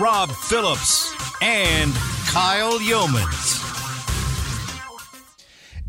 Rob Phillips, and Kyle Youmans.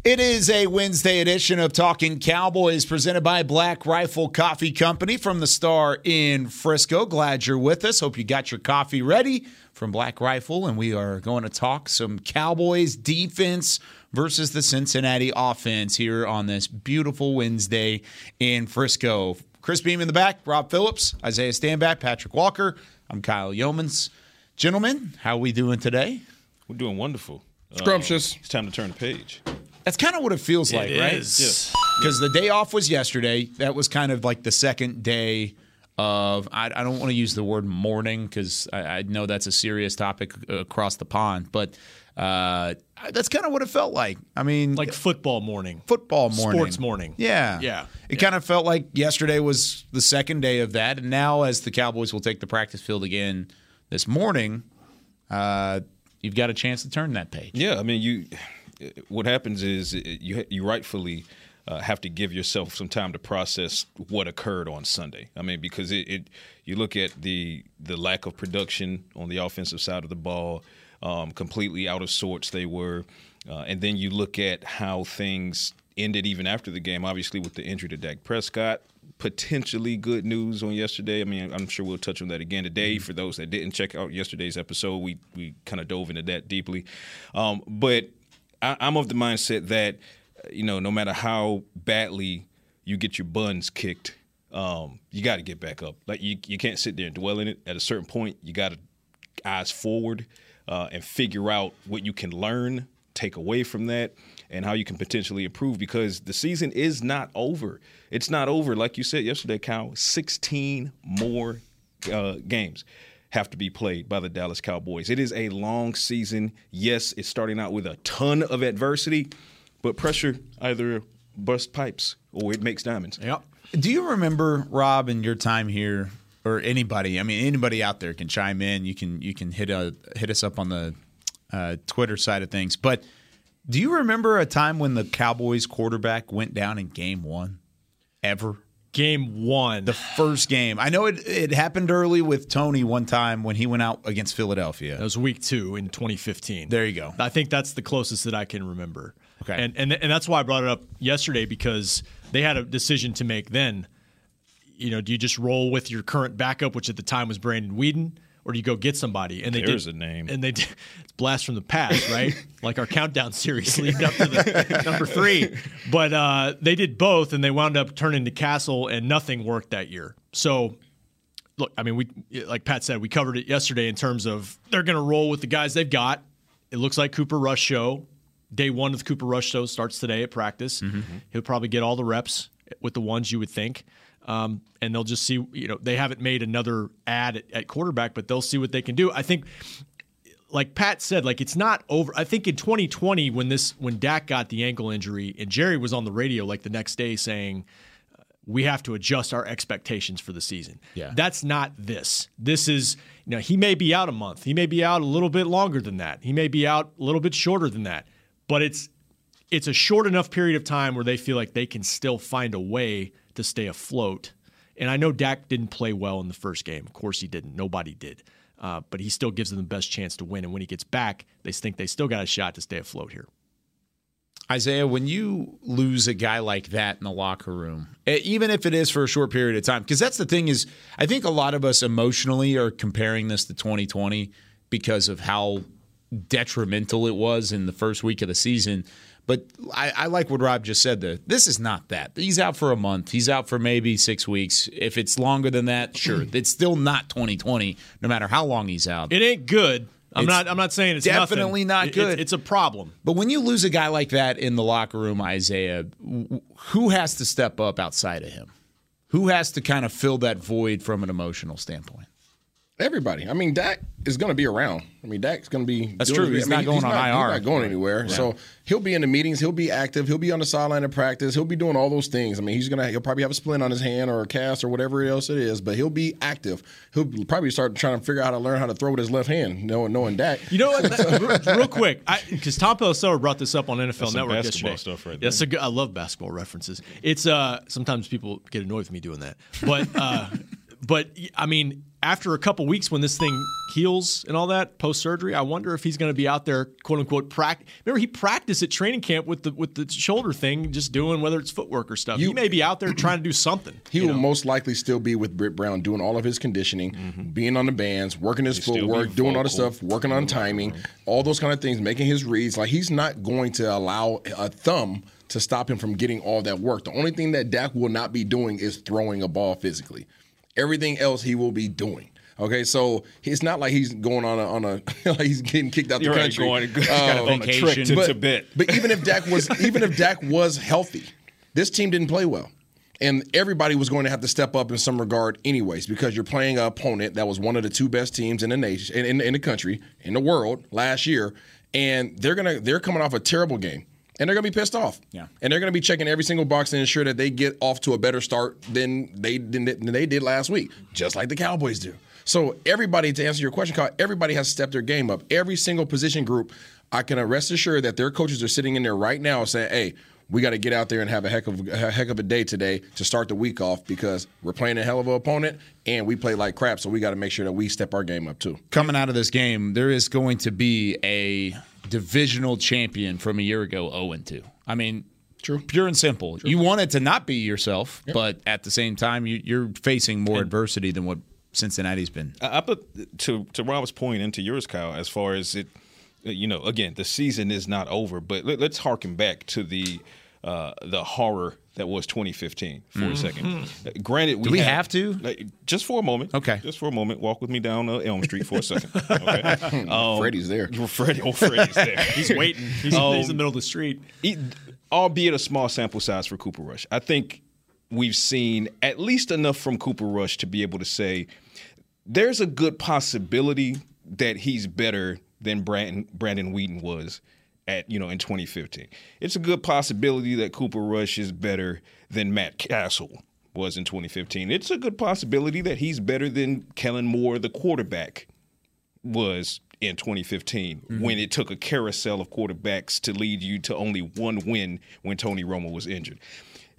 It is a Wednesday edition of Talking Cowboys presented by Black Rifle Coffee Company from the Star in Frisco. Glad you're with us. Hope you got your coffee ready from Black Rifle, and we are going to talk some Cowboys defense versus the Cincinnati offense here on this beautiful Wednesday in Frisco. Chris Beam in the back, Rob Phillips, Isaiah Stanback, Patrik Walker. I'm Kyle Youmans. Gentlemen, how we doing today? We're doing wonderful. Scrumptious. Uh, it's time to turn the page. That's kind of what it feels like, right? Yes. Because the day off was yesterday. That was kind of like the second day of, I, I don't want to use the word mourning because I, I know that's a serious topic across the pond, but uh, that's kind of what it felt like. I mean, Like football morning. football morning. Sports morning. Yeah. Yeah. It kind of felt like yesterday was the second day of that. And now, as the Cowboys will take the practice field again this morning, uh, you've got a chance to turn that page. Yeah, I mean, you. What happens is you you rightfully uh, have to give yourself some time to process what occurred on Sunday. I mean, because it, it you look at the the lack of production on the offensive side of the ball, um, completely out of sorts they were, uh, and then you look at how things ended even after the game. Obviously, with the injury to Dak Prescott, potentially good news on yesterday. I mean, I'm sure we'll touch on that again today. For those that didn't check out yesterday's episode, we we kind of dove into that deeply. Um, but I, I'm of the mindset that you know, no matter how badly you get your buns kicked, um, you got to get back up. Like you you can't sit there and dwell in it. At a certain point, you got to eyes forward uh, and figure out what you can learn, take away from that, and how you can potentially improve because the season is not over. It's not over. Like you said yesterday, Kyle, 16 more uh, games have to be played by the Dallas Cowboys. It is a long season. Yes, it's starting out with a ton of adversity, but pressure either busts pipes or it makes diamonds. Yep. Do you remember Rob in your time here, or anybody? I mean, anybody out there can chime in. You can you can hit a hit us up on the uh, Twitter side of things. But do you remember a time when the Cowboys quarterback went down in Game One, ever? Game one. The first game. I know it it happened early with Tony one time when he went out against Philadelphia. that was week two in 2015. There you go. I think that's the closest that I can remember. Okay. And and and that's why I brought it up yesterday because they had a decision to make then. You know, do you just roll with your current backup, which at the time was Brandon Weeden, or do you go get somebody? And they There's did, a name. And they did, it's blast from the past, right? like our countdown series leading up to the number three. But uh, they did both, and they wound up turning to Cassel, and nothing worked that year. So look, I mean, we like Pat said, we covered it yesterday in terms of they're going to roll with the guys they've got. It looks like Cooper Rush show. Day one of the Cooper Rush show starts today at practice. He'll probably get all the reps with the ones you would think. Um, and they'll just see, you know, they haven't made another ad at, at quarterback, but they'll see what they can do. I think, like Pat said, like it's not over. I think in 2020, when this, when Dak got the ankle injury, and Jerry was on the radio like the next day saying, we have to adjust our expectations for the season. Yeah. That's not this. This is, you know, he may be out a month. He may be out a little bit longer than that. He may be out a little bit shorter than that. But it's it's a short enough period of time where they feel like they can still find a way to stay afloat. And I know Dak didn't play well in the first game. Of course he didn't. Nobody did. Uh, but he still gives them the best chance to win. And when he gets back, they think they still got a shot to stay afloat here. Isaiah, when you lose a guy like that in the locker room, even if it is for a short period of time, because that's the thing is, I think a lot of us emotionally are comparing this to 2020 because of how detrimental it was in the first week of the season. But I, I like what Rob just said. There, this is not that. He's out for a month. He's out for maybe six weeks. If it's longer than that, sure. it's still not 2020, no matter how long he's out. It ain't good. I'm It's not. I'm not saying it's definitely nothing. not good. It's, it's a problem. But when you lose a guy like that in the locker room, Isaiah, who has to step up outside of him? Who has to kind of fill that void from an emotional standpoint? Everybody. I mean, Dak is going to be around. I mean, Dak's going to be. That's true. He's I mean, not going on not, IR. He's not going anywhere. So he'll be in the meetings. He'll be active. He'll be on the sideline of practice. He'll be doing all those things. I mean, he's gonna. He'll probably have a splint on his hand or a cast or whatever else it is. But he'll be active. He'll probably start trying to figure out how to learn how to throw with his left hand. Knowing knowing Dak. You know what? That- real, real quick, because Tom Pelissero brought this up on NFL That's some Network basketball yesterday. stuff right That's a good, I love basketball references. It's uh sometimes people get annoyed with me doing that, but uh, but I mean, after a couple weeks when this thing heals and all that post surgery, I wonder if he's going to be out there, quote unquote, practice. Remember, he practiced at training camp with the with the shoulder thing, just doing whether it's footwork or stuff. he may be out there trying to do something. He will know? most likely still be with Britt Brown doing all of his conditioning, mm-hmm. being on the bands, working his still be footwork, doing all the stuff, working on timing, all those kind of things, making his reads. Like he's not going to allow a thumb to stop him from getting all that work. The only thing that Dak will not be doing is throwing a ball physically. Everything else he will be doing. Okay, so it's not like he's going on a on a like he's getting kicked out You're the right, country. going Uh, on a trek vacation. to but, Tibet. But even if Dak was even if Dak was healthy, this team didn't play well. And everybody was going to have to step up in some regard, anyways, because you're playing an opponent that was one of the two best teams in the nation, in, in, in the country, in the world last year, and they're gonna they're coming off a terrible game, and they're gonna be pissed off. Yeah. and they're gonna be checking every single box to ensure that they get off to a better start than they than, than they did last week, just like the Cowboys do. So everybody, to answer your question, Kyle, everybody has stepped their game up. Every single position group, I can rest assured that their coaches are sitting in there right now saying, "Hey, we got to get out there and have a heck of a heck of a day today to start the week off because we're playing a hell of an opponent and we play like crap. So we got to make sure that we step our game up too." coming out of this game, there is going to be a divisional champion from a year ago, 0 and 2. I mean, True. pure and simple. You want it to not be yourself, but at the same time, you, you're facing more adversity than what Cincinnati's been. I I put to to Rob's point and to yours, Kyle, as far as it, you know, again, the season is not over, but let, us harken back to the uh, the horror that was 2015 for a second. Granted, we Do we had- have to? like, just for a moment. Okay. just for a moment. Walk with me down uh, Elm Street for a second. Okay, um, Freddie's there. Freddie, oh, Freddie's there. He's waiting. He's, he's in the middle of the street. E- albeit a small sample size for Cooper Rush. I think we've seen at least enough from Cooper Rush to be able to say there's a good possibility that he's better than Brandon, Brandon Weeden was at you know in 2015. It's a good possibility that Cooper Rush is better than Matt Cassel was in 2015. It's a good possibility that he's better than Kellen Moore, the quarterback, was in 2015 mm-hmm. when it took a carousel of quarterbacks to lead you to only one win when Tony Romo was injured.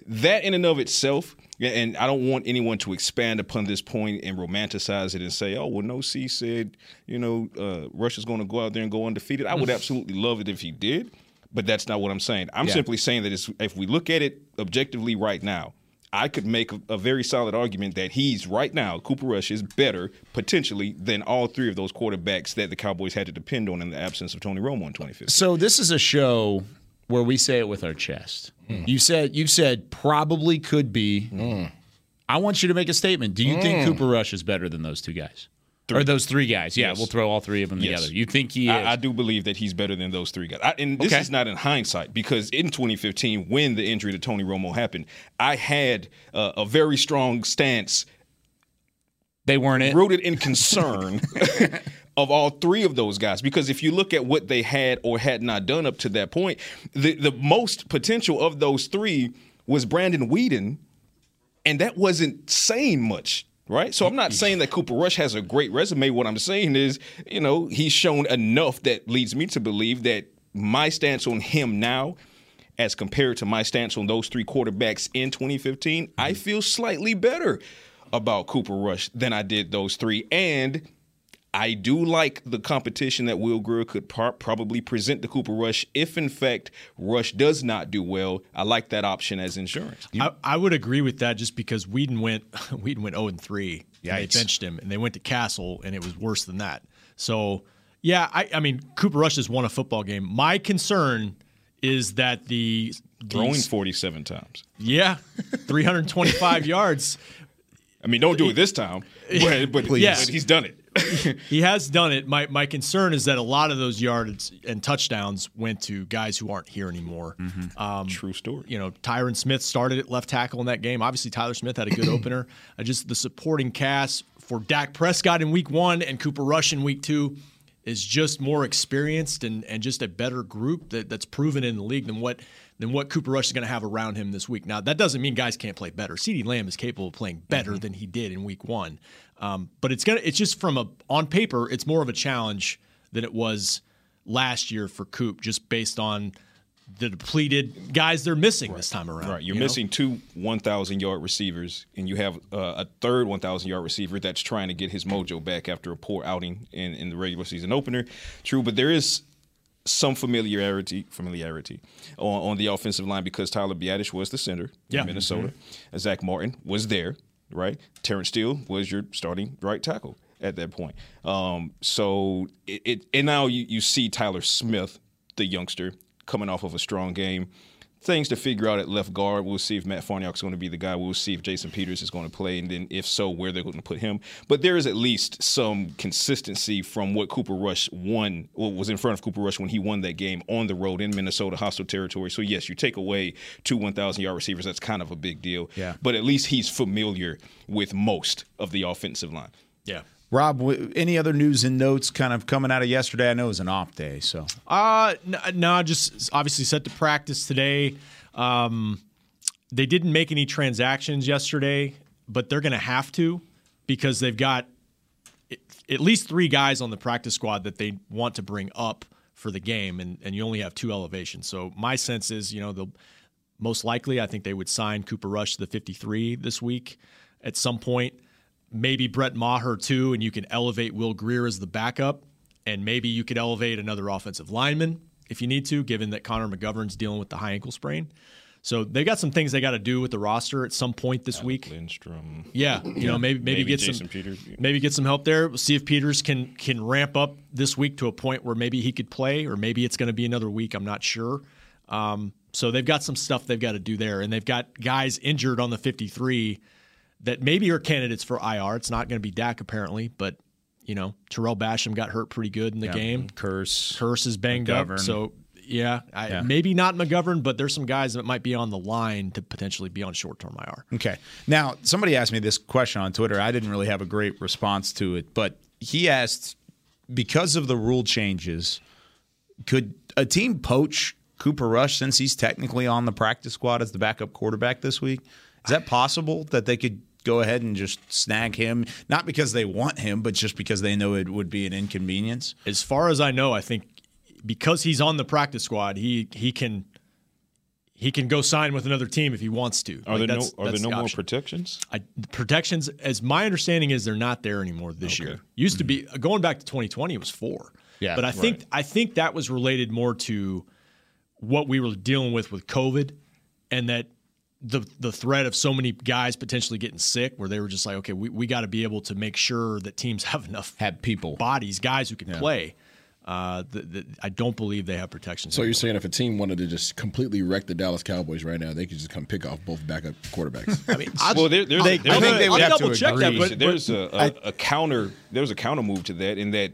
That in and of itself, and I don't want anyone to expand upon this point and romanticize it and say, "Oh, well, no, C said, you know, uh, Russia's going to go out there and go undefeated." I would absolutely love it if he did, but that's not what I'm saying. I'm Yeah. simply saying that it's, if we look at it objectively right now, I could make a, a very solid argument that he's right now, Cooper Rush is better potentially than all three of those quarterbacks that the Cowboys had to depend on in the absence of Tony Romo in 2015. So this is a show where we say it with our chest. Hmm. You said you said probably could be. Hmm. I want you to make a statement. Do you think hmm. Cooper Rush is better than those two guys? Or those three guys? Yeah, Yes. we'll throw all three of them Yes. together. You think he is? I, I do believe that he's better than those three guys. I, and this Okay. is not in hindsight because in 2015, when the injury to Tony Romo happened, I had uh, a very strong stance they weren't it. rooted in concern of all three of those guys. Because if you look at what they had or had not done up to that point, the, the most potential of those three was Brandon Weeden, and that wasn't saying much. Right, so I'm not saying that Cooper Rush has a great resume. What I'm saying is, you know, he's shown enough that leads me to believe that my stance on him now, as compared to my stance on those three quarterbacks in 2015, I mm-hmm. feel slightly better about Cooper Rush than I did those three. And I do like the competition that Will Grier could par- probably present to Cooper Rush if, in fact, Rush does not do well. I like that option as insurance. I, I would agree with that just because Weeden went Weeden went 0 and 3. and They benched him and they went to Cassel and it was worse than that. So yeah, I, I mean Cooper Rush has won a football game. My concern is that the Throwing 47 times. yeah, 325 yards. I mean, don't do it this time, but, but, Yeah. but he's done it. He has done it. My my concern is that a lot of those yards and touchdowns went to guys who aren't here anymore. Um, True story. you know, Tyron Smith started at left tackle in that game. Obviously, Tyler Smith had a good opener. Uh, just the supporting cast for Dak Prescott in week one and Cooper Rush in week two is just more experienced and, and just a better group that, that's proven in the league than what than what Cooper Rush is going to have around him this week. Now that doesn't mean guys can't play better. CeeDee Lamb is capable of playing better than he did in week one, um, but it's gonna it's just from a on paper it's more of a challenge than it was last year for Coop, just based on the depleted guys they're missing this time around. Right, you're you know? missing two 1,000 yard receivers, and you have uh, a third 1,000 yard receiver that's trying to get his mojo back after a poor outing in, in the regular season opener. True, but there is some familiarity familiarity on, on the offensive line because Tyler Biadasz was the center Yeah. in Minnesota. Zack Martin was there, right? Terence Steele was your starting right tackle at that point. Um, so it, it and now you, you see Tyler Smith, the youngster, coming off of a strong game. Things to figure out at left guard. We'll see if Matt Farniok is going to be the guy. We'll see if Jason Peters is going to play, and then if so, where they're going to put him. But there is at least some consistency from what Cooper Rush won, what was in front of Cooper Rush when he won that game on the road in Minnesota, hostile territory. So yes, you take away two 1,000 yard receivers. That's kind of a big deal. Yeah. But at least he's familiar with most of the offensive line. Yeah. Rob, any other news and notes kind of coming out of yesterday? I know it was an off day, so Uh, no, no, just obviously set to practice today. Um, they didn't make any transactions yesterday, but they're going to have to because they've got at- least three guys on the practice squad that they want to bring up for the game, and, and you only have two elevations. So my sense is, you know, they'll most likely, I think they would sign Cooper Rush to the 53 this week at some point. Maybe Brett Maher too, and you can elevate Will Grier as the backup, and maybe you could elevate another offensive lineman if you need to, given that Connor McGovern's dealing with the high ankle sprain. So they got some things they got to do with the roster at some point this week. Lindstrom. Yeah, you know, maybe maybe, Maybe get Jason some Peters. maybe get some help there. We'll see if Peters can can ramp up this week to a point where maybe he could play, or maybe it's going to be another week. I'm not sure. Um, so they've got some stuff they've got to do there, and they've got guys injured on the 53 that maybe are candidates for IR. It's not going to be Dak apparently, but you know, Tarell Basham got hurt pretty good in the game. Kearse. Kearse is banged up, so yeah, I, Yeah. maybe not McGovern, but there's some guys that might be on the line to potentially be on short-term IR. Okay. Now, somebody asked me this question on Twitter. I didn't really have a great response to it, but he asked because of the rule changes, could a team poach Cooper Rush since he's technically on the practice squad as the backup quarterback this week? Is that possible that they could go ahead and just snag him, not because they want him, but just because they know it would be an inconvenience? as far as I know, I think because he's on the practice squad, he he can he can go sign with another team if he wants to. Are Like, there no that's- are there no the more protections? I, the protections, as my understanding is, they're not there anymore this Okay. year. Used to be mm-hmm. going back to 2020, it was four. Yeah, but I think right. I think that was related more to what we were dealing with with COVID, and that the the threat of so many guys potentially getting sick, where they were just like, okay, we, we got to be able to make sure that teams have enough Have people. bodies, guys who can play. Uh, the, the, I don't believe they have protections. So you're saying if a team wanted to just completely wreck the Dallas Cowboys right now, they could just come pick off both backup quarterbacks. I mean, well, there, there's, they- there's I think they would have to double check that, agree. but- there's a, a, a counter. There's a counter move to that in that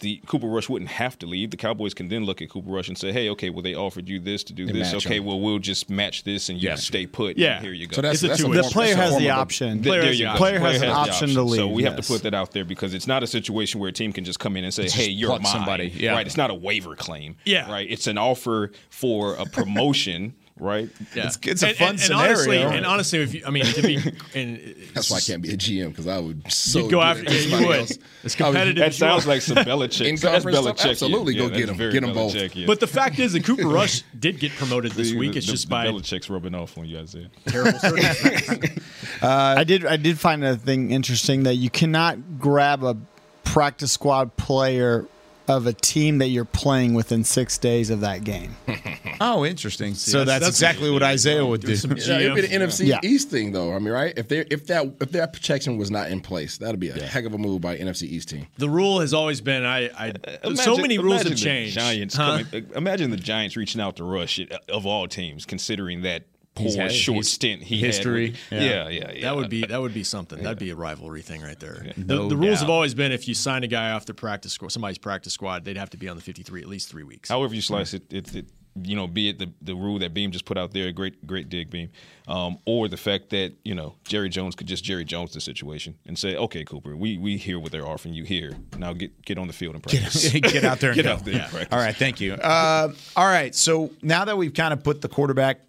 the Cooper Rush wouldn't have to leave. The Cowboys can then look at Cooper Rush and say, "Hey, okay, well they offered you this to do They this. Okay, him. well we'll just match this and you stay put. Yeah. and here you go. So that's, It's a that's The player has the option. Th- there has the. Player has the an option to leave. So leave, we have to put that out there because it's not a situation where a team can just come in and say, Just "Hey, you're mine." somebody. Yeah. Right? It's not a waiver claim. Yeah. Right. It's an offer for a promotion. right. Yeah. It's- it's a and, fun and, scenario. And honestly, and honestly, if you, I mean, to be, and That's why I can't be a GM because I would so go after, yeah, you somebody would. else. As I would- That as you are. sounds like some Belichick. In that's conference stuff, Belichick. absolutely go get 'em. very Get 'em both. Belichick, But the fact is that Cooper Rush did get promoted this The- week. It's the- just the by Belichick's rubbing off on you, Isaiah. terrible circumstances. Uh, I did. I did find a thing interesting that you cannot grab a practice squad player of a team that you're playing within six days of that game. Oh, interesting. so that's- that's, that's- exactly what Isaiah would do. some Yeah, it'd be the NFC Yeah. East thing, though. I mean, right? If they if that if that protection was not in place, that'd be a heck of a move by NFC East team. the rule has always been I. I uh, so Imagine- many rules have changed. Giants Huh? coming, uh, imagine the Giants reaching out to Rush uh, of all teams, considering that poor had- short he's- stint he history. had. Yeah. Yeah, yeah, yeah. That would be that would be something. That'd be a rivalry thing right there. The, No the rules have always been if you sign a guy off the practice squad, somebody's practice squad, they'd have to be on the 53 at least three weeks. However you slice it, it, it you know, be it the, the rule that Beam just put out there, great great dig Beam, um, or the fact that you know Jerry Jones could just Jerry Jones the situation and say, okay, Cooper, we we hear what they're offering you here. Now get get on the field and practice. get out there and Get go. out there and practice. All right, thank you. Uh, all right, so now that we've kind of put the quarterback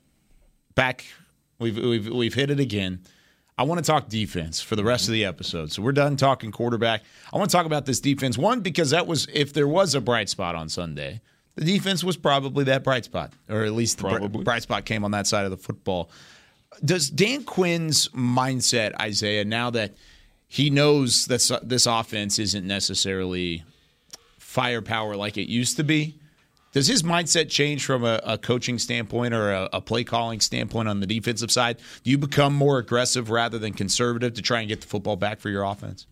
back, we've we've we've hit it again. I want to talk defense for the rest of the episode. So we're done talking quarterback. I want to talk about this defense. One, because that was if there was a bright spot on Sunday, the defense was probably that bright spot, or at least the br- bright spot came on that side of the football. Does Dan Quinn's mindset, Isaiah, now that he knows that this offense isn't necessarily firepower like it used to be. Does his mindset change from a, a coaching standpoint or a, a play calling standpoint on the defensive side? Do you become more aggressive rather than conservative to try and get the football back for your offense?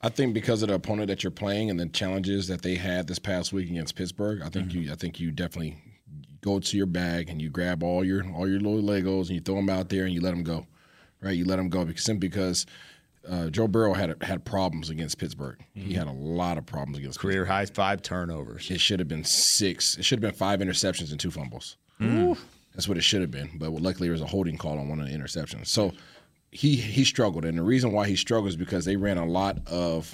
I think because of the opponent that you're playing and the challenges that they had this past week against Pittsburgh, I Mm-hmm. think you I think you definitely go to your bag and you grab all your all your little Legos and you throw them out there and you let them go, right? You let them go because simply because uh, Joe Burrow had had problems against Pittsburgh. He had a lot of problems against Mm-hmm. Career Pittsburgh. high five turnovers. It should have been six. It should have been five interceptions and two fumbles. That's what it should have been. But luckily, there was a holding call on one of the interceptions. So he he struggled, and the reason why he struggled is because they ran a lot of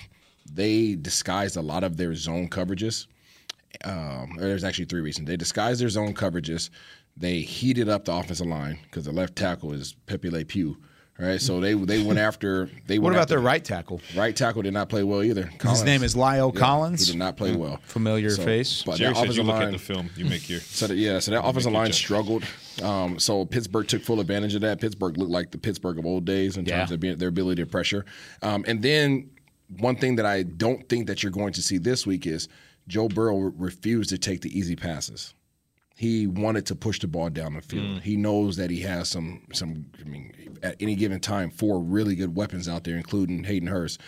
they disguised a lot of their zone coverages. Um, there's actually three reasons. They disguised their zone coverages. They heated up the offensive line because the left tackle is Pepe Le Pew. Right, so they they went after they. What went about after, their right tackle? Right tackle did not play well either. His name is La'el Yeah, Collins. He did not play well. Familiar So, face. But Jerry that says you offensive look at the film, you make your. so that, yeah, so that offensive line judgment. struggled. Um, so Pittsburgh took full advantage of that. Pittsburgh looked like the Pittsburgh of old days in terms Yeah. of being, their ability to pressure. Um, and then one thing that I don't think that you're going to see this week is Joe Burrow refused to take the easy passes. He wanted to push the ball down the field. Mm. He knows that he has some some. I mean, at any given time, four really good weapons out there, including Hayden Hurst,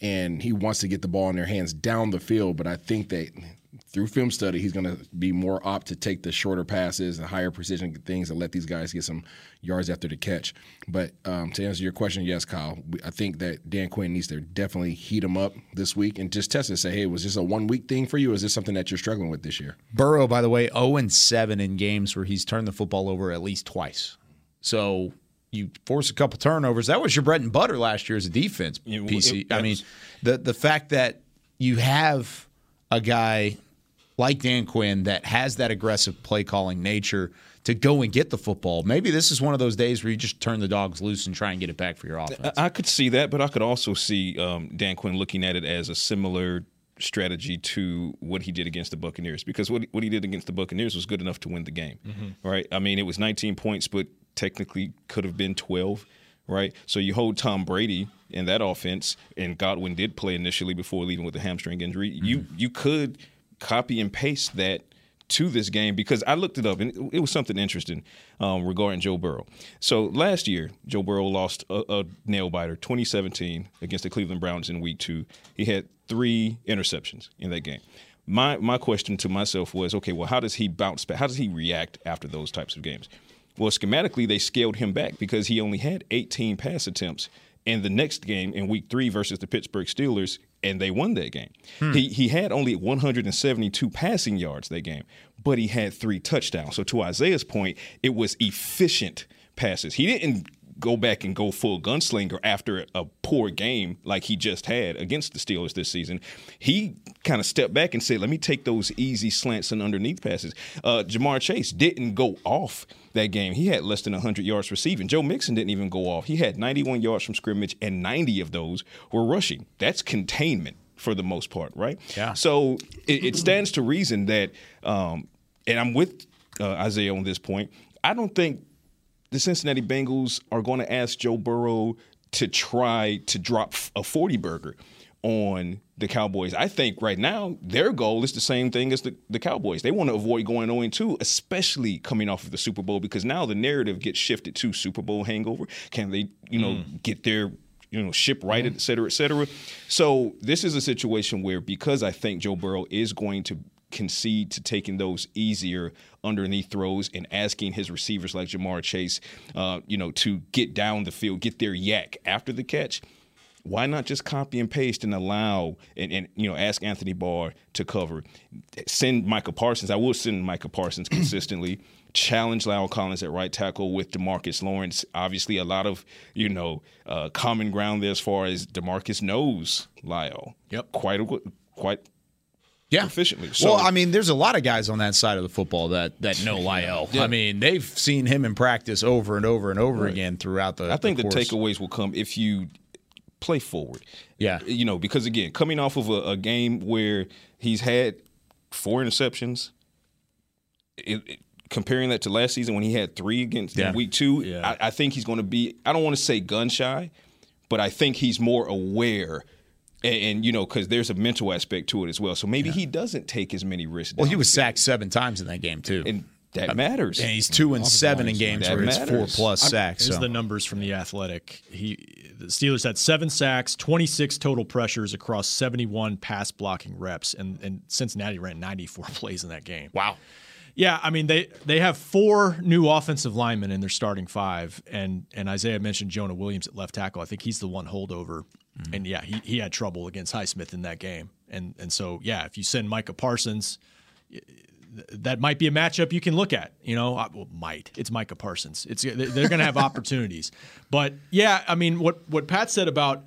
and he wants to get the ball in their hands down the field. But I think that through film study, he's going to be more opt to take the shorter passes and higher precision things and let these guys get some yards after the catch. But um, to answer your question, yes, Kyle, I think that Dan Quinn needs to definitely heat him up this week and just test it. Say, hey, was this a one week thing for you? Or is this something that you're struggling with this year? Burrow, by the way, 0 and 7 in games where he's turned the football over at least twice. So you force a couple turnovers. That was your bread and butter last year as a defense, PC. it- I mean, the the fact that you have a guy like Dan Quinn that has that aggressive play calling nature to go and get the football. Maybe this is one of those days where you just turn the dogs loose and try and get it back for your offense. I could see that, but I could also see um, Dan Quinn looking at it as a similar strategy to what he did against the Buccaneers because what what he did against the Buccaneers was good enough to win the game, right? I mean, it was 19 points, but technically could have been 12, right? So you hold Tom Brady in that offense, and Godwin did play initially before leaving with a hamstring injury. You you could copy and paste that to this game because I looked it up and it, was something interesting um, regarding Joe Burrow. So last year, Joe Burrow lost a, a nail biter 2017 against the Cleveland Browns in week two. He had three interceptions in that game. My my question to myself was, okay, well, how does he bounce back? How does he react after those types of games? Well, schematically, they scaled him back because he only had 18 pass attempts And the next game in week three versus the Pittsburgh Steelers, and they won that game. Hmm. He, he had only 172 passing yards that game, but he had three touchdowns. So, to Isaiah's point, it was efficient passes. He didn't go back and go full gunslinger after a poor game like he just had against the Steelers this season. He kind of stepped back and said, "Let me take those easy slants and underneath passes." Uh, Ja'Marr Chase didn't go off that game. He had less than 100 yards receiving. Joe Mixon didn't even go off. He had 91 yards from scrimmage, and 90 of those were rushing. That's containment for the most part, right? Yeah. So it, it stands to reason that, um, and I'm with uh, Isaiah on this point. I don't think the Cincinnati Bengals are going to ask Joe Burrow to try to drop a 40 burger on the Cowboys. I think right now their goal is the same thing as the, the Cowboys. They want to avoid going 0 2, especially coming off of the Super Bowl, because now the narrative gets shifted to Super Bowl hangover. Can they, you know, mm. get their you know, ship right, mm-hmm. et cetera, et cetera. So this is a situation where because I think Joe Burrow is going to concede to taking those easier underneath throws and asking his receivers like Ja'Marr Chase, uh, you know, to get down the field, get their YAC after the catch. why not just copy and paste and allow and, and you know ask Anthony Barr to cover, send Micah Parsons. I will send Micah Parsons consistently. Challenge La'el Collins at right tackle with Demarcus Lawrence. Obviously, a lot of you know uh, common ground there as far as Demarcus knows La'el. Yep. quite a, quite Yeah. efficiently. So, well, I mean, there's a lot of guys on that side of the football that that know La'el. I mean, they've seen him in practice over and over and over again throughout the. I think the, course. takeaways will come if you play forward. Yeah. You know, because again, coming off of a, a game where he's had four interceptions, it, it- comparing that to last season when he had three against Yeah. week two, Yeah. I, I think he's going to be, I don't want to say gun shy, but I think he's more aware. And, and you know, because there's a mental aspect to it as well. So maybe he doesn't take as many risks. Well, he was the field. sacked seven times in that game too, and that uh, matters. and he's two and seven in games That where it's four plus sacks. Here's So. the numbers from the Athletic. He the Steelers had seven sacks, 26 total pressures across 71 pass blocking reps, and and Cincinnati ran 94 plays in that game. wow. Yeah, I mean they they have four new offensive linemen in their starting five, and and Isaiah mentioned Jonah Williams at left tackle. I think he's the one holdover, and yeah, he, he had trouble against Highsmith in that game, and and so yeah, if you send Micah Parsons, that might be a matchup you can look at. You know, Uh, well, might it's Micah Parsons. It's they're going to have opportunities, but yeah, I mean what what Pat said about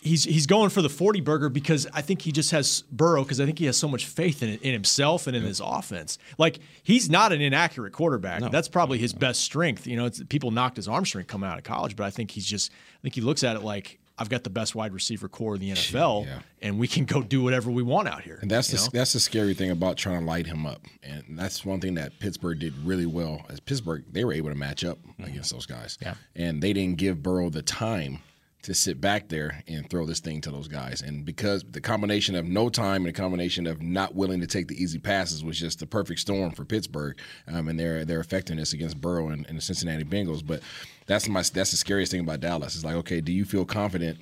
he's he's going for the 40 burger because I think he just has Burrow because I think he has so much faith in in himself and in his offense. Like he's not an inaccurate quarterback. That's probably his best strength. You know, it's, people knocked his arm strength coming out of college, but I think he's just I think he looks at it like I've got the best wide receiver corps in the NFL, Yeah. and we can go do whatever we want out here. And that's the know? that's the scary thing about trying to light him up, and that's one thing that Pittsburgh did really well. As Pittsburgh, they were able to match up mm-hmm. against those guys, Yeah. and they didn't give Burrow the time to sit back there and throw this thing to those guys. And because the combination of no time and the combination of not willing to take the easy passes was just the perfect storm for Pittsburgh um, and their their effectiveness against Burrow and, and the Cincinnati Bengals. But that's my that's the scariest thing about Dallas. It's like, okay, do you feel confident?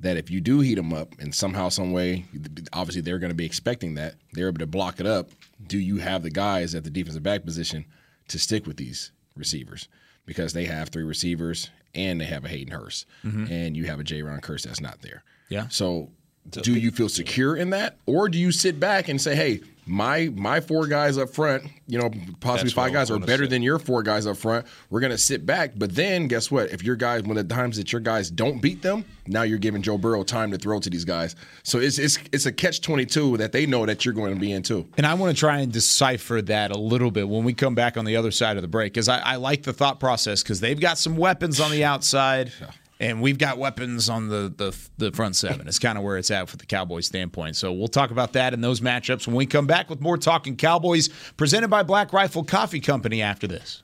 that if you do heat them up and somehow, some way, obviously they're going to be expecting that they're able to block it up. Do you have the guys at the defensive back position to stick with these receivers because they have three receivers and they have a Hayden Hurst mm-hmm. and you have a Jayron Kearse that's not there. Yeah. So. Do you feel secure in that, or do you sit back and say, "Hey, my my four guys up front, you know, possibly That's five guys are better say. than your four guys up front. We're gonna sit back." But then, guess what? If your guys, when the times that your guys don't beat them, now you're giving Joe Burrow time to throw to these guys. So it's it's it's a catch twenty two that they know that you're going to be in too. And I want to try and decipher that a little bit when we come back on the other side of the break, because I, I like the thought process because they've got some weapons on the outside, and we've got weapons on the the, the front seven. It's kind of where it's at for the Cowboys standpoint. So we'll talk about that and those matchups when we come back with more talking Cowboys, presented by Black Rifle Coffee Company. After this.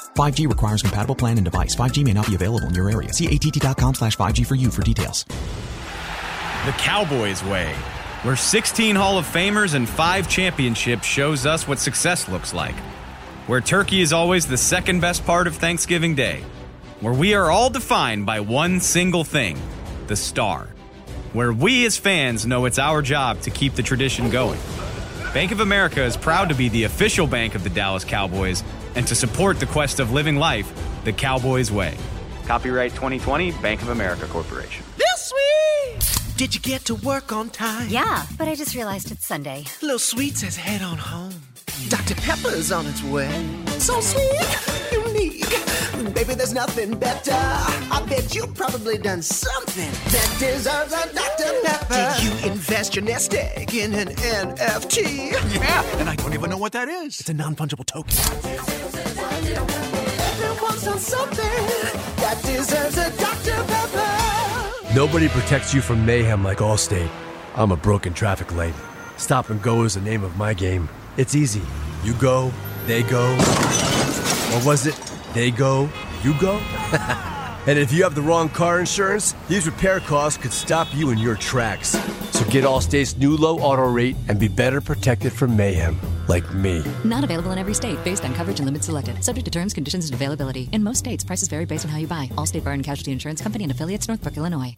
5G requires compatible plan and device. 5G may not be available in your area. See att.com slash 5G for you for details. The Cowboys way, where 16 Hall of Famers and 5 championships shows us what success looks like. Where turkey is always the second best part of Thanksgiving Day. Where we are all defined by one single thing the star. Where we as fans know it's our job to keep the tradition going. Bank of America is proud to be the official bank of the Dallas Cowboys and to support the quest of living life the Cowboys way. Copyright 2020 Bank of America Corporation. Did you get to work on time? Yeah, but I just realized it's Sunday. Little Sweet says head on home. Dr. Pepper's on its way. So sweet, unique. Baby, there's nothing better. I bet you've probably done something that deserves a Dr. Pepper. Did you invest your nest egg in an NFT? Yeah, and I don't even know what that is. It's a non fungible token. Nobody protects you from mayhem like Allstate. I'm a broken traffic light. Stop and go is the name of my game. It's easy. You go, they go. Or was it they go, you go? And if you have the wrong car insurance, these repair costs could stop you in your tracks. So get Allstate's new low auto rate and be better protected from mayhem, like me. Not available in every state based on coverage and limits selected. Subject to terms, conditions, and availability. In most states, prices vary based on how you buy. Allstate Bar and Casualty Insurance Company and affiliates, Northbrook, Illinois.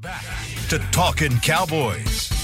Back to Talking Cowboys.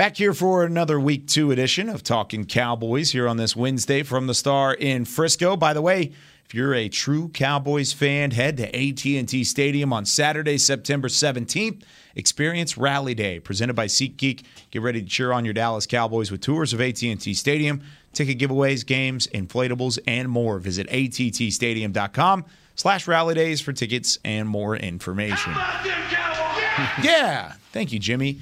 Back here for another week two edition of Talking Cowboys here on this Wednesday from the Star in Frisco. By the way, if you're a true Cowboys fan, head to AT&T Stadium on Saturday, September 17th. Experience Rally Day presented by SeatGeek. Get ready to cheer on your Dallas Cowboys with tours of AT&T Stadium, ticket giveaways, games, inflatables, and more. Visit attstadium.com slash rally days for tickets and more information. yeah. Thank you, Jimmy.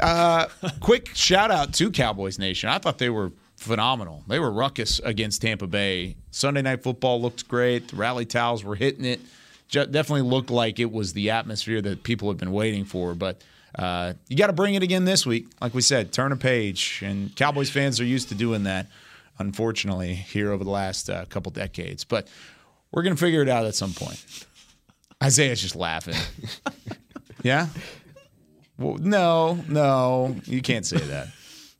Uh, quick shout out to Cowboys Nation. I thought they were phenomenal. They were ruckus against Tampa Bay. Sunday Night Football looked great. The rally towels were hitting it. Ju- definitely looked like it was the atmosphere that people have been waiting for. But uh, you got to bring it again this week. Like we said, turn a page. And Cowboys fans are used to doing that, unfortunately, here over the last uh, couple decades. But we're going to figure it out at some point. Isaiah's just laughing. yeah? Well, no, no, you can't say that.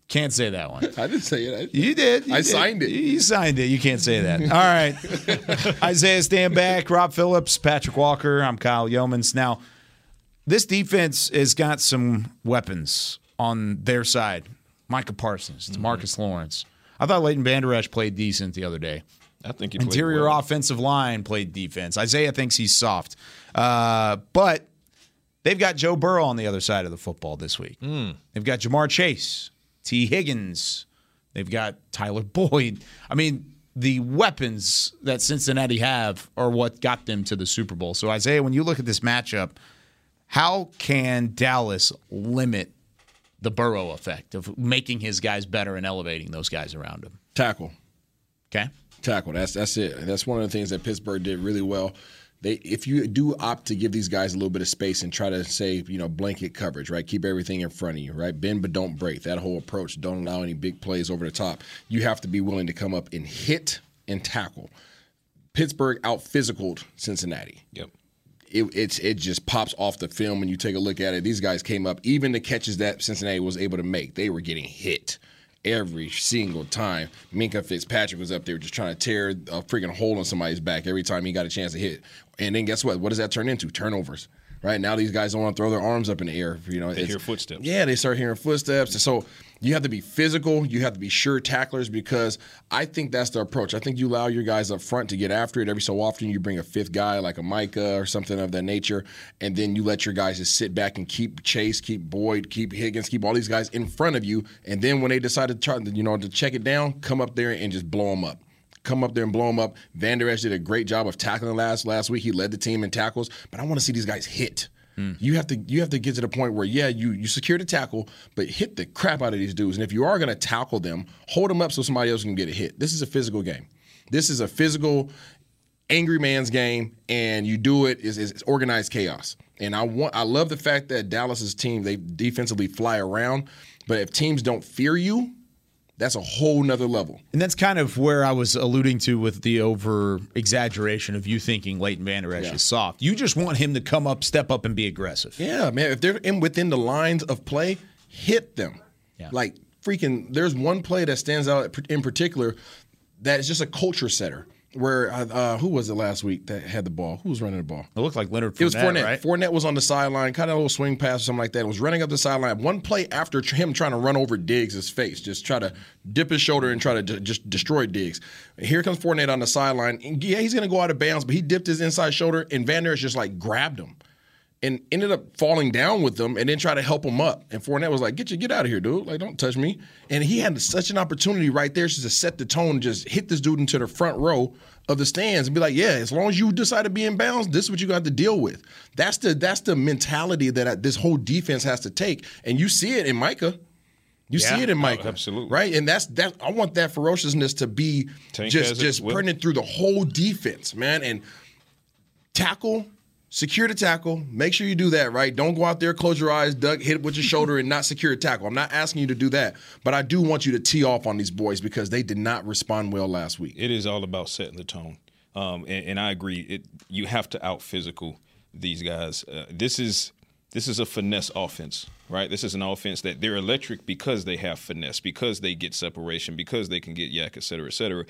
Can't say that one. I didn't say it. I, You did. You I did. signed it. You signed it. You can't say that. All right. Isaiah Stanback. Rob Phillips, Patrik Walker. I'm Kyle Youmans. Now, this defense has got some weapons on their side. Micah Parsons, Demarcus Lawrence. I thought Leighton Vander Esch played decent the other day. I think he played Interior well. offensive line played defense. Isaiah thinks he's soft. Uh, but they've got Joe Burrow on the other side of the football this week. Hmm. They've got Ja'Marr Chase, Tee Higgins. They've got Tyler Boyd. I mean, the weapons that Cincinnati have are what got them to the Super Bowl. So, Isaiah, when you look at this matchup, how can Dallas limit the Burrow effect of making his guys better and elevating those guys around him? Tackle. Okay. Tackle. That's that's it. That's one of the things that Pittsburgh did really well. They, if you do opt to give these guys a little bit of space and try to say, you know, blanket coverage, right? Keep everything in front of you, right? Bend but don't break. That whole approach. Don't allow any big plays over the top. You have to be willing to come up and hit and tackle. Pittsburgh out physicaled Cincinnati. Yep. It, it's it just pops off the film when you take a look at it. These guys came up, even the catches that Cincinnati was able to make, they were getting hit every single time. Minkah Fitzpatrick was up there just trying to tear a freaking hole in somebody's back every time he got a chance to hit. And then guess what? What does that turn into? Turnovers. Right now, these guys don't want to throw their arms up in the air. You know, They hear footsteps. Yeah, they start hearing footsteps. And so you have to be physical. You have to be sure tacklers because I think that's the approach. I think you allow your guys up front to get after it. Every so often, you bring a fifth guy like a Micah or something of that nature, and then you let your guys just sit back and keep Chase, keep Boyd, keep Higgins, keep all these guys in front of you. And then when they decide to try, you know, to check it down, come up there and just blow them up come up there and blow them up. Van Der Esch did a great job of tackling last last week. He led the team in tackles, but I want to see these guys hit. Hmm. You have to you have to get to the point where yeah you you secure the tackle, but hit the crap out of these dudes. And if you are going to tackle them, hold them up so somebody else can get a hit. This is a physical game. This is a physical angry man's game, and you do it is is organized chaos. And I want I love the fact that Dallas's team they defensively fly around, but if teams don't fear you, that's a whole nother level. And that's kind of where I was alluding to with the over exaggeration of you thinking Leighton Vander Esch Yeah. is soft. You just want him to come up, step up, and be aggressive. Yeah, man. If they're in within the lines of play, hit them. Like freaking. There's one play that stands out in particular that is just a culture setter. Where uh, uh, who was it last week that had the ball? Who was running the ball? It looked like Leonard. It was Fournette, Fournette. right? Fournette was on the sideline, kind of a little swing pass or something like that. It was running up the sideline. One play after tr- him trying to run over Diggs' face, just try to dip his shoulder and try to d- just destroy Diggs. Here comes Fournette on the sideline. And yeah, he's going to go out of bounds, but he dipped his inside shoulder, and Van Der Esch just like grabbed him and ended up falling down with them and then try to help him up. And Fournette was like, "Get you, get out of here, dude! Like, don't touch me." And he had such an opportunity right there just to set the tone, just hit this dude into the front row of the stands and be like, "Yeah, as long as you decide to be in bounds, this is what you got to deal with." That's the that's the mentality that this whole defense has to take, and you see it in Micah. You Yeah. see it in Oh, Micah, absolutely. right? And that's that. I want that ferociousness to be Tank just just putting through the whole defense, man. And tackle, secure the tackle. Make sure you do that, right? Don't go out there, close your eyes, duck, hit it with your shoulder, and not secure a tackle. I'm not asking you to do that, but I do want you to tee off on these boys because they did not respond well last week. It is all about setting the tone, um, and, and I agree. It you have to out physical these guys. Uh, this is this is a finesse offense, right? This is an offense that they're electric because they have finesse, because they get separation, because they can get YAC, et cetera, et cetera.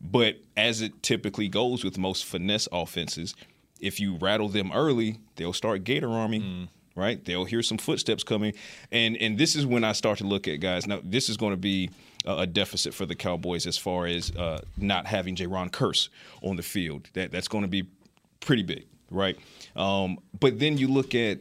But as it typically goes with most finesse offenses, if you rattle them early, they'll start gator arming. Right, they'll hear some footsteps coming, and and this is when I start to look at guys. Now, this is going to be a a deficit for the Cowboys as far as uh, not having Jayron Kearse on the field. That that's going to be pretty big, right? Um, but then you look at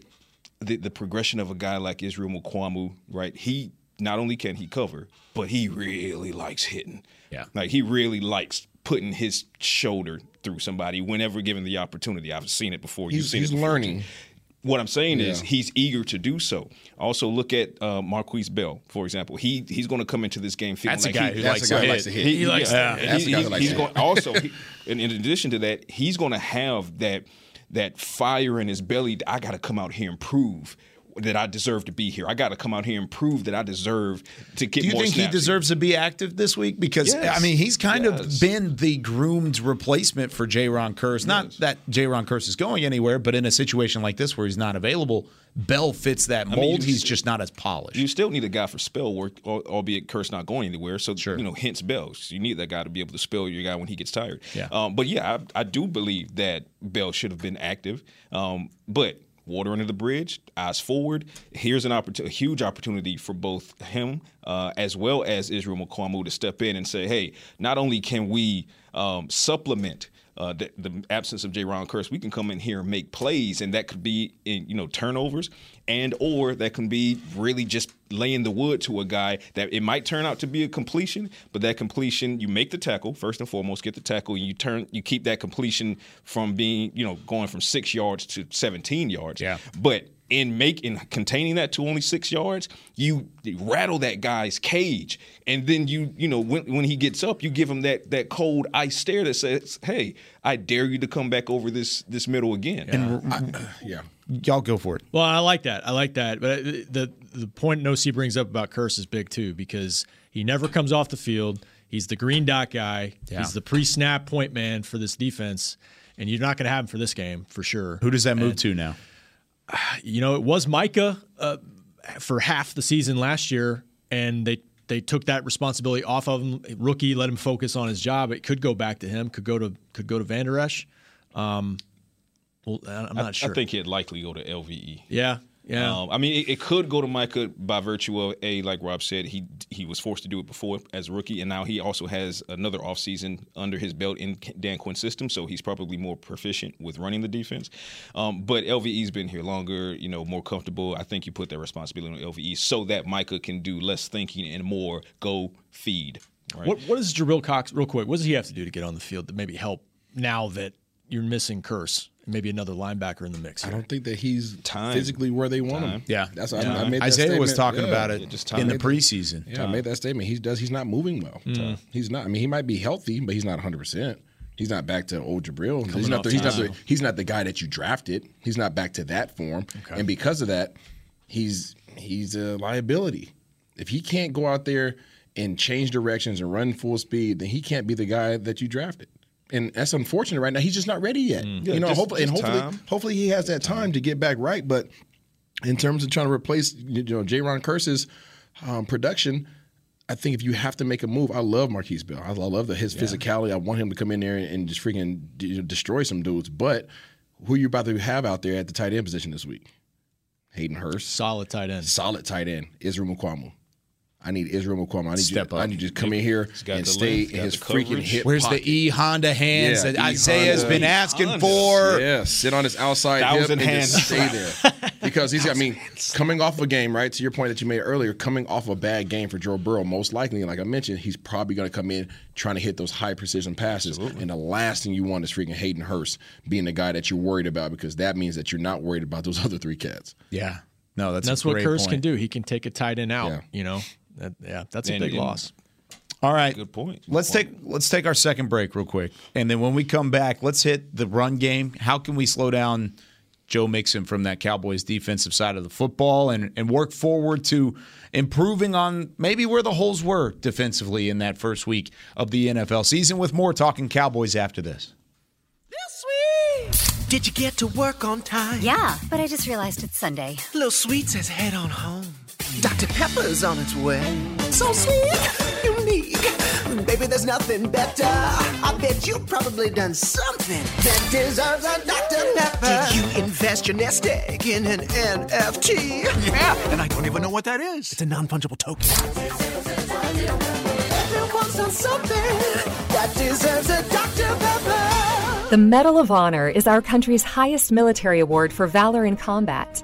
the, the progression of a guy like Israel Mukuamu, right? He not only can he cover, but he really likes hitting. Yeah. Like he really likes putting his shoulder through somebody whenever given the opportunity. I've seen it before. You've seen he's it before, learning. too. What I'm saying is he's eager to do so. Also, look at uh, Marquise Bell, for example. He he's going to come into this game feeling That's a guy he, who likes to hit. He, He likes yeah. to hit. He- That's a guy he- likes he's to going hit. also, he, in, in addition to that, he's going to have that that fire in his belly. I got to come out here and prove that I deserve to be here. I got to come out here and prove that I deserve to get Do you more think he deserves to be active this week? Because Yes. I mean, he's kind Yes. of been the groomed replacement for Jayron Kearse. Not that Jayron Kearse is going anywhere, but in a situation like this where he's not available, Bell fits that I mold. mean, he's s- just not as polished. You still need a guy for spell work, albeit Kearse not going anywhere. So you know, hence Bell. So you need that guy to be able to spell your guy when he gets tired. Yeah. Um, but yeah, I, I do believe that Bell should have been active. Um, but water under the bridge, eyes forward. Here's an opportunity, a huge opportunity for both him uh, as well as Israel Mukuamu to step in and say, hey, not only can we um, supplement uh, the, the absence of Jayron Kearse, we can come in here and make plays, and that could be in you know turnovers, and or that can be really just laying the wood to a guy that it might turn out to be a completion, but that completion you make the tackle first and foremost, get the tackle, and you turn you keep that completion from being you know going from six yards to 17 yards. Yeah, but in making containing that to only six yards, you rattle that guy's cage, and then you you know when when he gets up, you give him that that cold ice stare that says, "Hey, I dare you to come back over this this middle again." And yeah, y'all go for it. Well, I like that. I like that. But uh, the the point NoC brings up about Kearse is big too because he never comes off the field. He's the green dot guy. Yeah. He's the pre-snap point man for this defense, and you're not going to have him for this game for sure. Who does that move And, to now? You know, it was Micah uh, for half the season last year, and they they took that responsibility off of him. Rookie, let him focus on his job. It could go back to him. Could go to could go to Vander Esch. Um, well, I'm I- not sure. I think he'd likely go to LVE. Yeah, yeah. Um, I mean, it, it could go to Micah by virtue of a like Rob said, he he was forced to do it before as a rookie, and now he also has another offseason under his belt in Dan Quinn's system, so he's probably more proficient with running the defense. Um, but LVE's been here longer, you know, more comfortable. I think you put that responsibility on LVE so that Micah can do less thinking and more go feed. Right? What what does Jabril Cox real quick? What does he have to do to get on the field to maybe help now that you're missing Kearse maybe another linebacker in the mix? I don't think that he's Time. physically where they want him. Yeah. that's I, Yeah. I made that Isaiah was talking Yeah. about it Yeah, just I in the preseason. Yeah, I made that statement. He does. He's not moving well. Mm. He's not. I mean, he might be healthy, but he's not 100. percent He's not back to old Jabril. He's not. The, he's not. The, he's not the guy that you drafted. He's not back to that form. And because of that, he's he's a liability. If he can't go out there and change directions and run full speed, then he can't be the guy that you drafted. And that's unfortunate right now. He's just not ready yet. Yeah, you know, just- hopefully, and hopefully, time. hopefully he has that time to get back right. But in terms of trying to replace, you know, Jayron Kearse's um, production, I think if you have to make a move, I love Marquise Bell. I, I love the, his physicality. I want him to come in there and, and just freaking destroy some dudes. But who you about to have out there at the tight end position this week? Hayden Hurst, Solid tight end. solid tight end. Israel Mukuamu. I need Israel Mukuamu. I need Step you. up. I need you to come in here and the stay length, in his freaking coverage. hip Where's pocket. the E Honda hands Yeah, that E Isaiah has Honda. been asking Honda. for? Yeah, sit on his outside Thousand hip and hands. just stay there. Because he's, I mean, coming off a game, right? To your point that you made earlier, coming off a bad game for Joe Burrow, most likely, like I mentioned, he's probably going to come in trying to hit those high precision passes. And the last thing you want is freaking Hayden Hurst being the guy that you're worried about because that means that you're not worried about those other three cats. Yeah. No, that's And that's a what great Kearse point. can do. He can take a tight end out. Yeah. You know, that, yeah, that's a big and- loss. All right. Good point. Good Let's point. take let's take our second break real quick, and then when we come back, let's hit the run game. How can we slow down Joe Mixon from that Cowboys defensive side of the football, and and work forward to improving on maybe where the holes were defensively in that first week of the NFL season? With more talking Cowboys after this. Little sweet. Did you get to work on time? Yeah, but I just realized it's Sunday. Little Sweet says head on home. Dr. Pepper's on its way. So sweet, unique. Baby, there's nothing better. I bet you've probably done something that deserves a Dr. Pepper. Did you invest your nest egg in an NFT? Yeah, and I don't even know what that is. It's a non fungible token. Everyone's done something that deserves a Dr. Pepper. The Medal of Honor is our country's highest military award for valor in combat.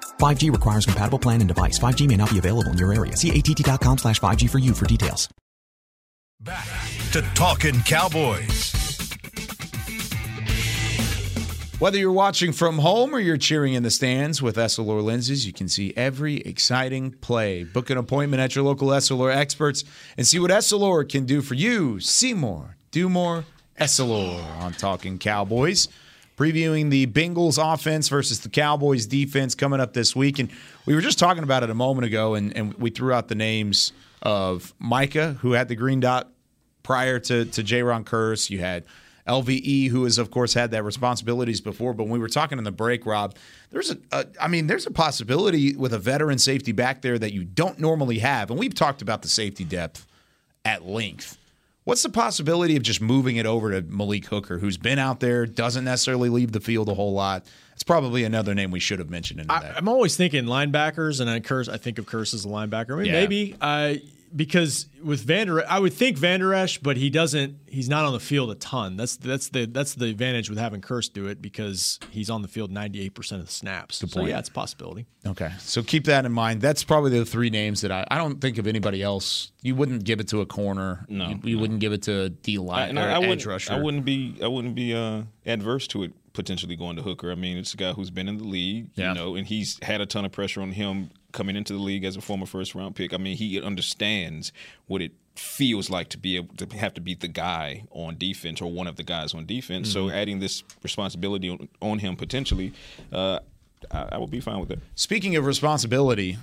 5G requires compatible plan and device. 5G may not be available in your area. See att.com slash 5G for you for details. Back to Talking Cowboys. Whether you're watching from home or you're cheering in the stands with Essilor lenses, you can see every exciting play. Book an appointment at your local Essilor experts and see what Essilor can do for you. See more, do more, Essilor on Talking Cowboys. Previewing the Bengals offense versus the Cowboys defense coming up this week. And we were just talking about it a moment ago, and, and we threw out the names of Micah, who had the green dot prior to, to Jayron Kearse. You had LVE, who has of course had that responsibilities before. But when we were talking in the break, Rob, there's a, a, I mean, there's a possibility with a veteran safety back there that you don't normally have, and we've talked about the safety depth at length. What's the possibility of just moving it over to Malik Hooker, who's been out there, doesn't necessarily leave the field a whole lot? It's probably another name we should have mentioned in I, that. I'm always thinking linebackers, and I curse. I think of Kearse as a linebacker. I mean, Yeah. maybe uh, because with Vander, I would think Vander Esch, but he doesn't. He's not on the field a ton. That's that's the that's the advantage with having Kearse do it because he's on the field 98 percent of the snaps. so point. yeah, it's a possibility. Okay, so keep that in mind. That's probably the three names that I, I don't think of anybody else. You wouldn't give it to a corner. No, you, you wouldn't give it to a D line and or I, I edge wouldn't, rusher. I wouldn't be I wouldn't be uh, adverse to it potentially going to Hooker. I mean, it's a guy who's been in the league, Yeah. you know, and he's had a ton of pressure on him coming into the league as a former first round pick. I mean, he understands what it feels like to be able to have to be the guy on defense or one of the guys on defense. So Mhm. adding this responsibility on, on him potentially, uh, I, I would be fine with that. Speaking of responsibility,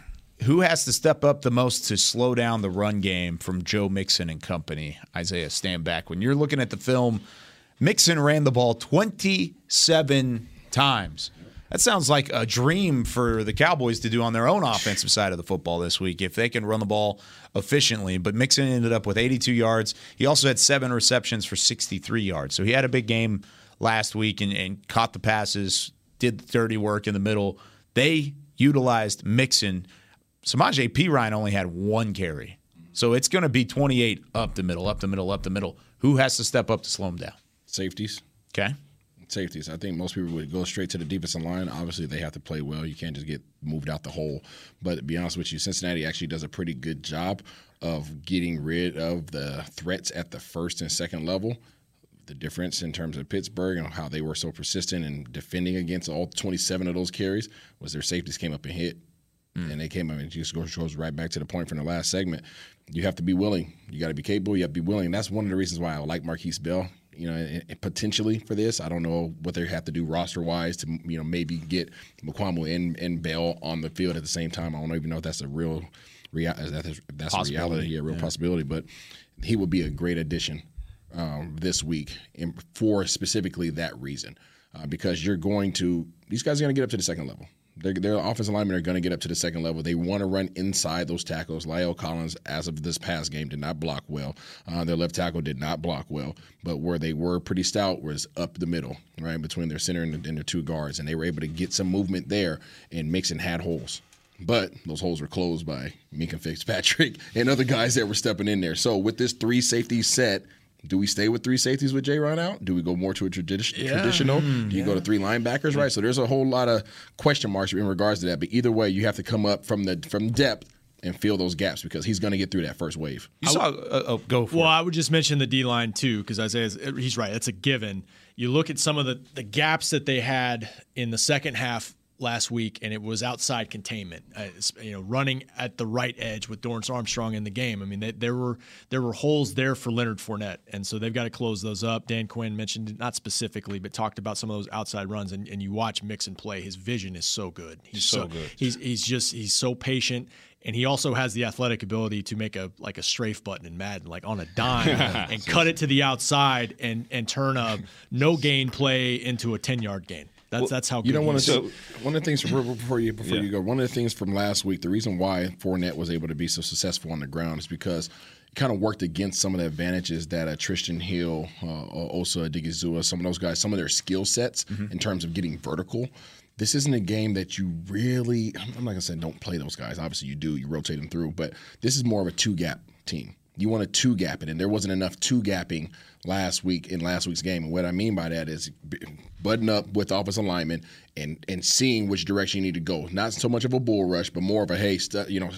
who has to step up the most to slow down the run game from Joe Mixon and company? Isaiah, Stanback. When you're looking at the film, Mixon ran the ball 27 times. That sounds like a dream for the Cowboys to do on their own offensive side of the football this week if they can run the ball efficiently. But Mixon ended up with 82 yards. He also had seven receptions for 63 yards. So he had a big game last week and, and caught the passes, did the dirty work in the middle. They utilized Mixon. Samaje Perine only had one carry. So it's going to be 28 up the middle, up the middle, up the middle. Who has to step up to slow him down? Safeties. Okay. Safeties. I think most people would go straight to the defensive line. Obviously, they have to play well. You can't just get moved out the hole. But to be honest with you, Cincinnati actually does a pretty good job of getting rid of the threats at the first and second level. The difference in terms of Pittsburgh and how they were so persistent in defending against all 27 of those carries was their safeties came up and hit. Mm. And they came up and just goes, goes right back to the point from the last segment. You have to be willing. You got to be capable. You have to be willing. That's one of the reasons why I like Marquise Bell. You know, and- and potentially for this, I don't know what they have to do roster wise to you know maybe get Mukuamu and, and Bell on the field at the same time. I don't even know if that's a real rea- that's, that's a reality, yeah, real yeah. possibility. But he would be a great addition um, this week in, for specifically that reason, uh, because you're going to these guys are going to get up to the second level. Their, their offensive linemen are going to get up to the second level. They want to run inside those tackles. La'el Collins, as of this past game, did not block well. Uh, their left tackle did not block well. But where they were pretty stout was up the middle, right between their center and, and their two guards, and they were able to get some movement there. And Mixon had holes. But those holes were closed by Minkah Fitzpatrick and other guys that were stepping in there. So with this three safety set, do we stay with three safeties with Jayron out? Do we go more to a tradi- Yeah. traditional? Mm, do you go to three linebackers? Right. So there's a whole lot of question marks in regards to that. But either way, you have to come up from the from depth and fill those gaps because he's going to get through that first wave. You saw, uh, oh, go for well, it. I would just mention the D line too, because Isaiah, he's right. It's a given. You look at some of the, the gaps that they had in the second half last week, and it was outside containment. Uh, you know, running at the right edge with Dorance Armstrong in the game. I mean, they, there were there were holes there for Leonard Fournette, and so they've got to close those up. Dan Quinn mentioned it, not specifically, but talked about some of those outside runs, and, and you watch Mixon play. His vision is so good. He's So good. He's he's just he's so patient. And he also has the athletic ability to make a like a strafe button in Madden, like on a dime, and cut it to the outside and and turn a no gain play into a ten yard gain. That's that's how You good don't want to. to. one of the things before before you before Yeah. you go. One of the things from last week, the reason why Fournette was able to be so successful on the ground is because it kind of worked against some of the advantages that uh, Trysten Hill, uh, Osa Odighizuwa, some of those guys, some of their skill sets Mm-hmm. in terms of getting vertical. This isn't a game that you really. I'm not gonna say don't play those guys. Obviously, you do. You rotate them through, but this is more of a two gap team. You want to two gap it, and there wasn't enough two gapping last week in last week's game. And what I mean by that is button up with the offensive lineman and and seeing which direction you need to go. Not so much of a bull rush, but more of a hey, you know,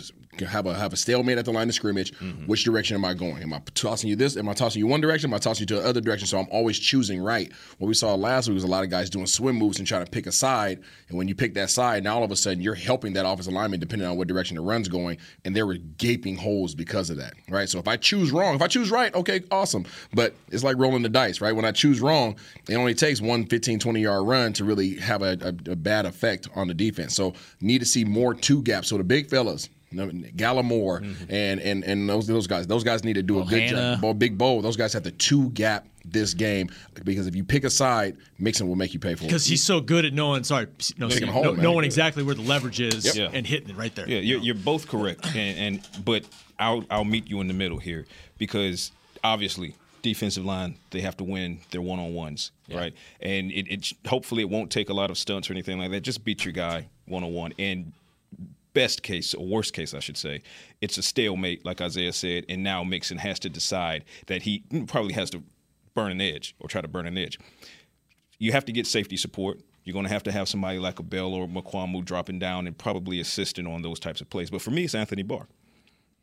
have a have a stalemate at the line of scrimmage. Mm-hmm. Which direction am I going? Am I tossing you this? Am I tossing you one direction? Am I tossing you to the other direction? So I'm always choosing right. What we saw last week was a lot of guys doing swim moves and trying to pick a side. And when you pick that side, now all of a sudden you're helping that offensive lineman depending on what direction the run's going. And there were gaping holes because of that. Right. So if I choose wrong, if I choose right, okay, awesome. But it's like rolling the dice, right? When I choose wrong, it only takes one 15, 20 yard run to really have a, a, a bad effect on the defense. So need to see more two gaps. So the big fellas, you know, Gallimore mm-hmm. and and and those those guys, those guys need to do a good Ohana. job. Big Bo, those guys have to two gap this game because if you pick a side, Mixon will make you pay for it. because he's so good at knowing. Sorry, no, Taking Steve, a hold, no- knowing exactly where the leverage is Yep. Yeah. and hitting it right there. Yeah, you're, you're both correct, and, and but I'll I'll meet you in the middle here because obviously defensive line they have to win their one on ones, right? And it, it hopefully it won't take a lot of stunts or anything like that. Just beat your guy one on one, and best case or worst case, I should say, it's a stalemate, like Isaiah said, and now Mixon has to decide that he mm, probably has to burn an edge or try to burn an edge you have to get safety support. You're going to have to have somebody like a Bell or Mukuamu dropping down and probably assisting on those types of plays. But for me, it's Anthony Barr.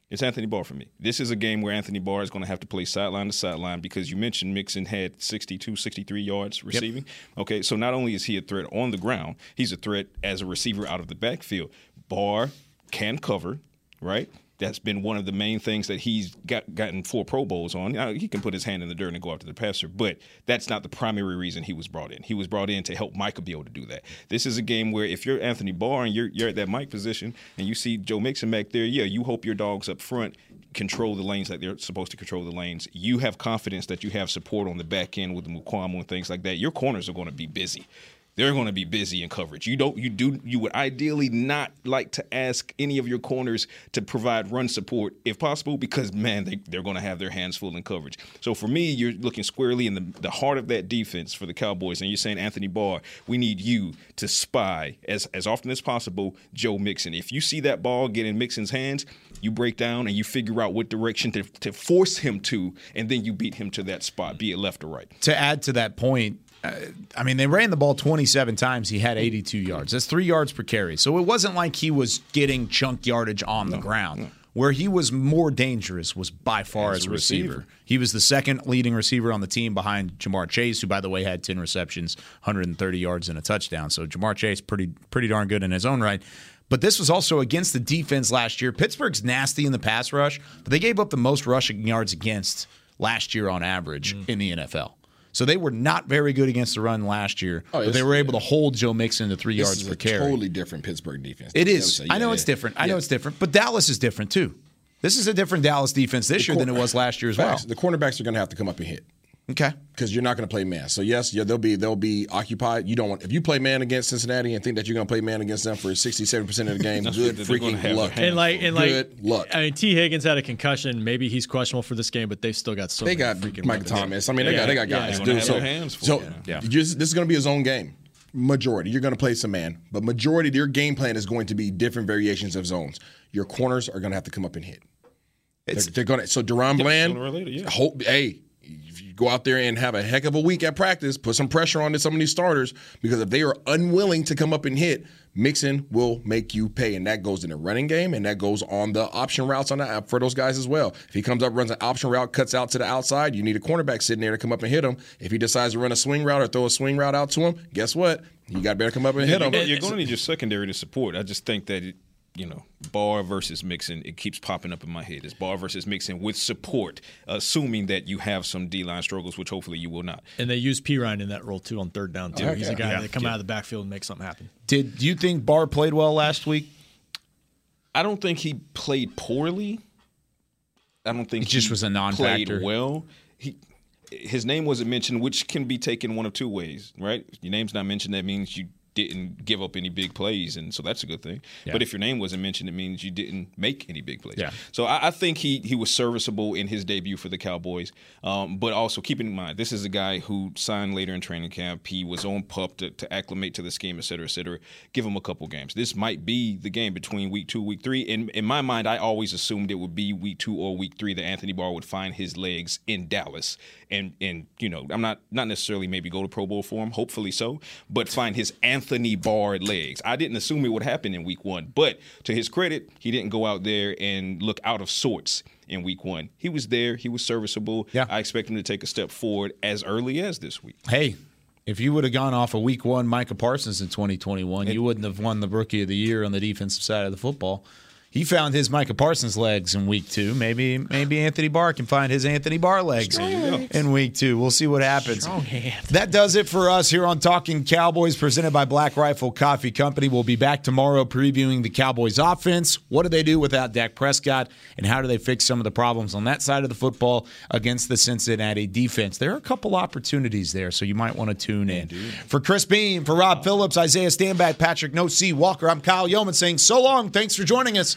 It's Anthony Barr for me. This is a game where Anthony Barr is going to have to play sideline to sideline because you mentioned Mixon had 62, 63 yards receiving. Okay, so not only is he a threat on the ground, he's a threat as a receiver out of the backfield. Barr can cover, right? That's been one of the main things that he's got gotten four Pro Bowls on. Now, he can put his hand in the dirt and go after the passer, but that's not the primary reason he was brought in. He was brought in to help Micah be able to do that. This is a game where if you're Anthony Barr and you're you're at that Mike position and you see Joe Mixon back there, yeah, you hope your dogs up front control the lanes like they're supposed to control the lanes. You have confidence that you have support on the back end with the Mukuamu and things like that. Your corners are going to be busy they're going to be busy in coverage. You don't you do you would ideally not like to ask any of your corners to provide run support if possible because man they they're going to have their hands full in coverage. So for me, you're looking squarely in the, the heart of that defense for the Cowboys, and you're saying Anthony Barr, we need you to spy as as often as possible Joe Mixon. If you see that ball get in Mixon's hands, you break down and you figure out what direction to, to force him to, and then you beat him to that spot, be it left or right. To add to that point, I mean, they ran the ball 27 times. He had 82 yards. That's three yards per carry. So it wasn't like he was getting chunk yardage on the ground. Where he was more dangerous was by far as, As a a receiver. receiver. He was the second leading receiver on the team behind Ja'Marr Chase, who, by the way, had 10 receptions, 130 yards, and a touchdown. So Ja'Marr Chase, pretty pretty darn good in his own right. But this was also against the defense last year. Pittsburgh's nasty in the pass rush, but they gave up the most rushing yards against last year on average Mm. in the NFL. So they were not very good against the run last year, Oh, but they were able to hold Joe Mixon to three This yards per a carry. totally different Pittsburgh defense. It is. I say, I know yeah, it's different. I know it's different. But Dallas is different too. This is a different Dallas defense this The year than it was last year as well. The cornerbacks are going to have to come up and hit. Okay. Because you're not going to play man. So yes, yeah, they'll be they'll be occupied. You don't want if you play man against Cincinnati and think that you're going to play man against them for 67 percent of the game. Good what they're freaking luck. And like, and like, good luck. I mean, Tee Higgins had a concussion. Maybe he's questionable for this game, but they've still got so. they many got freaking Mike weapons. Thomas. I mean, they Yeah, got they got yeah, guys. yeah. dude. So, their hands full. so Yeah. just, this is going to be a zone game. Majority, you're going to play some man, but majority of your game plan is going to be different variations of zones. Your corners are going to have to come up and hit. They're, they're going to. So DaRon Bland, sooner or later, yeah. hope, hey, if you go out there and have a heck of a week at practice, put some pressure on some of these starters because if they are unwilling to come up and hit, Mixon will make you pay, and that goes in the running game, and that goes on the option routes on the app for those guys as well. If he comes up, runs an option route, cuts out to the outside, you need a cornerback sitting there to come up and hit him. If he decides to run a swing route or throw a swing route out to him, guess what? You got better come up and hit him. You're, going to need your secondary to support. I just think that you know, Barr versus Mixon, it keeps popping up in my head. It's Barr versus Mixon with support, assuming that you have some D line struggles, which hopefully you will not. And they use Perine in that role too on third down too. Okay. He's a guy Yeah. that come Yeah. out of the backfield and make something happen. Did you think Barr played well last week? I don't think he played poorly. I don't think He just was a non-factor. Played well. He his name wasn't mentioned, which can be taken one of two ways, right? Your name's not mentioned, that means you didn't give up any big plays, and so that's a good thing. Yeah. But if your name wasn't mentioned, it means you didn't make any big plays. Yeah. So I, I think he he was serviceable in his debut for the Cowboys. Um, but also keep in mind, this is a guy who signed later in training camp. He was on pup to, to acclimate to the scheme, et cetera, et cetera. Give him a couple games. This might be the game between week two, week three. And in my mind, I always assumed it would be week two or week three that Anthony Barr would find his legs in Dallas. And and you know, I'm not not necessarily maybe go to Pro Bowl for him, hopefully so, but find his Anthony Barr legs. I didn't assume it would happen in week one, but to his credit, he didn't go out there and look out of sorts in week one. He was there, he was serviceable. Yeah. I expect him to take a step forward as early as this week. Hey, if you would have gone off a week one Micah Parsons in 2021, you wouldn't have won the Rookie of the Year on the defensive side of the football. He found his Micah Parsons legs in week two. Maybe maybe Anthony Barr can find his Anthony Barr legs in week two. We'll see what happens. That does it for us here on Talking Cowboys, presented by Black Rifle Coffee Company. We'll be back tomorrow previewing the Cowboys offense. What do they do without Dak Prescott, and how do they fix some of the problems on that side of the football against the Cincinnati defense? There are a couple opportunities there, so you might want to tune in. For Chris Beam, for Rob Phillips, Isaiah Stanback, Patrik No C. Walker, I'm Kyle Youmans saying so long. Thanks for joining us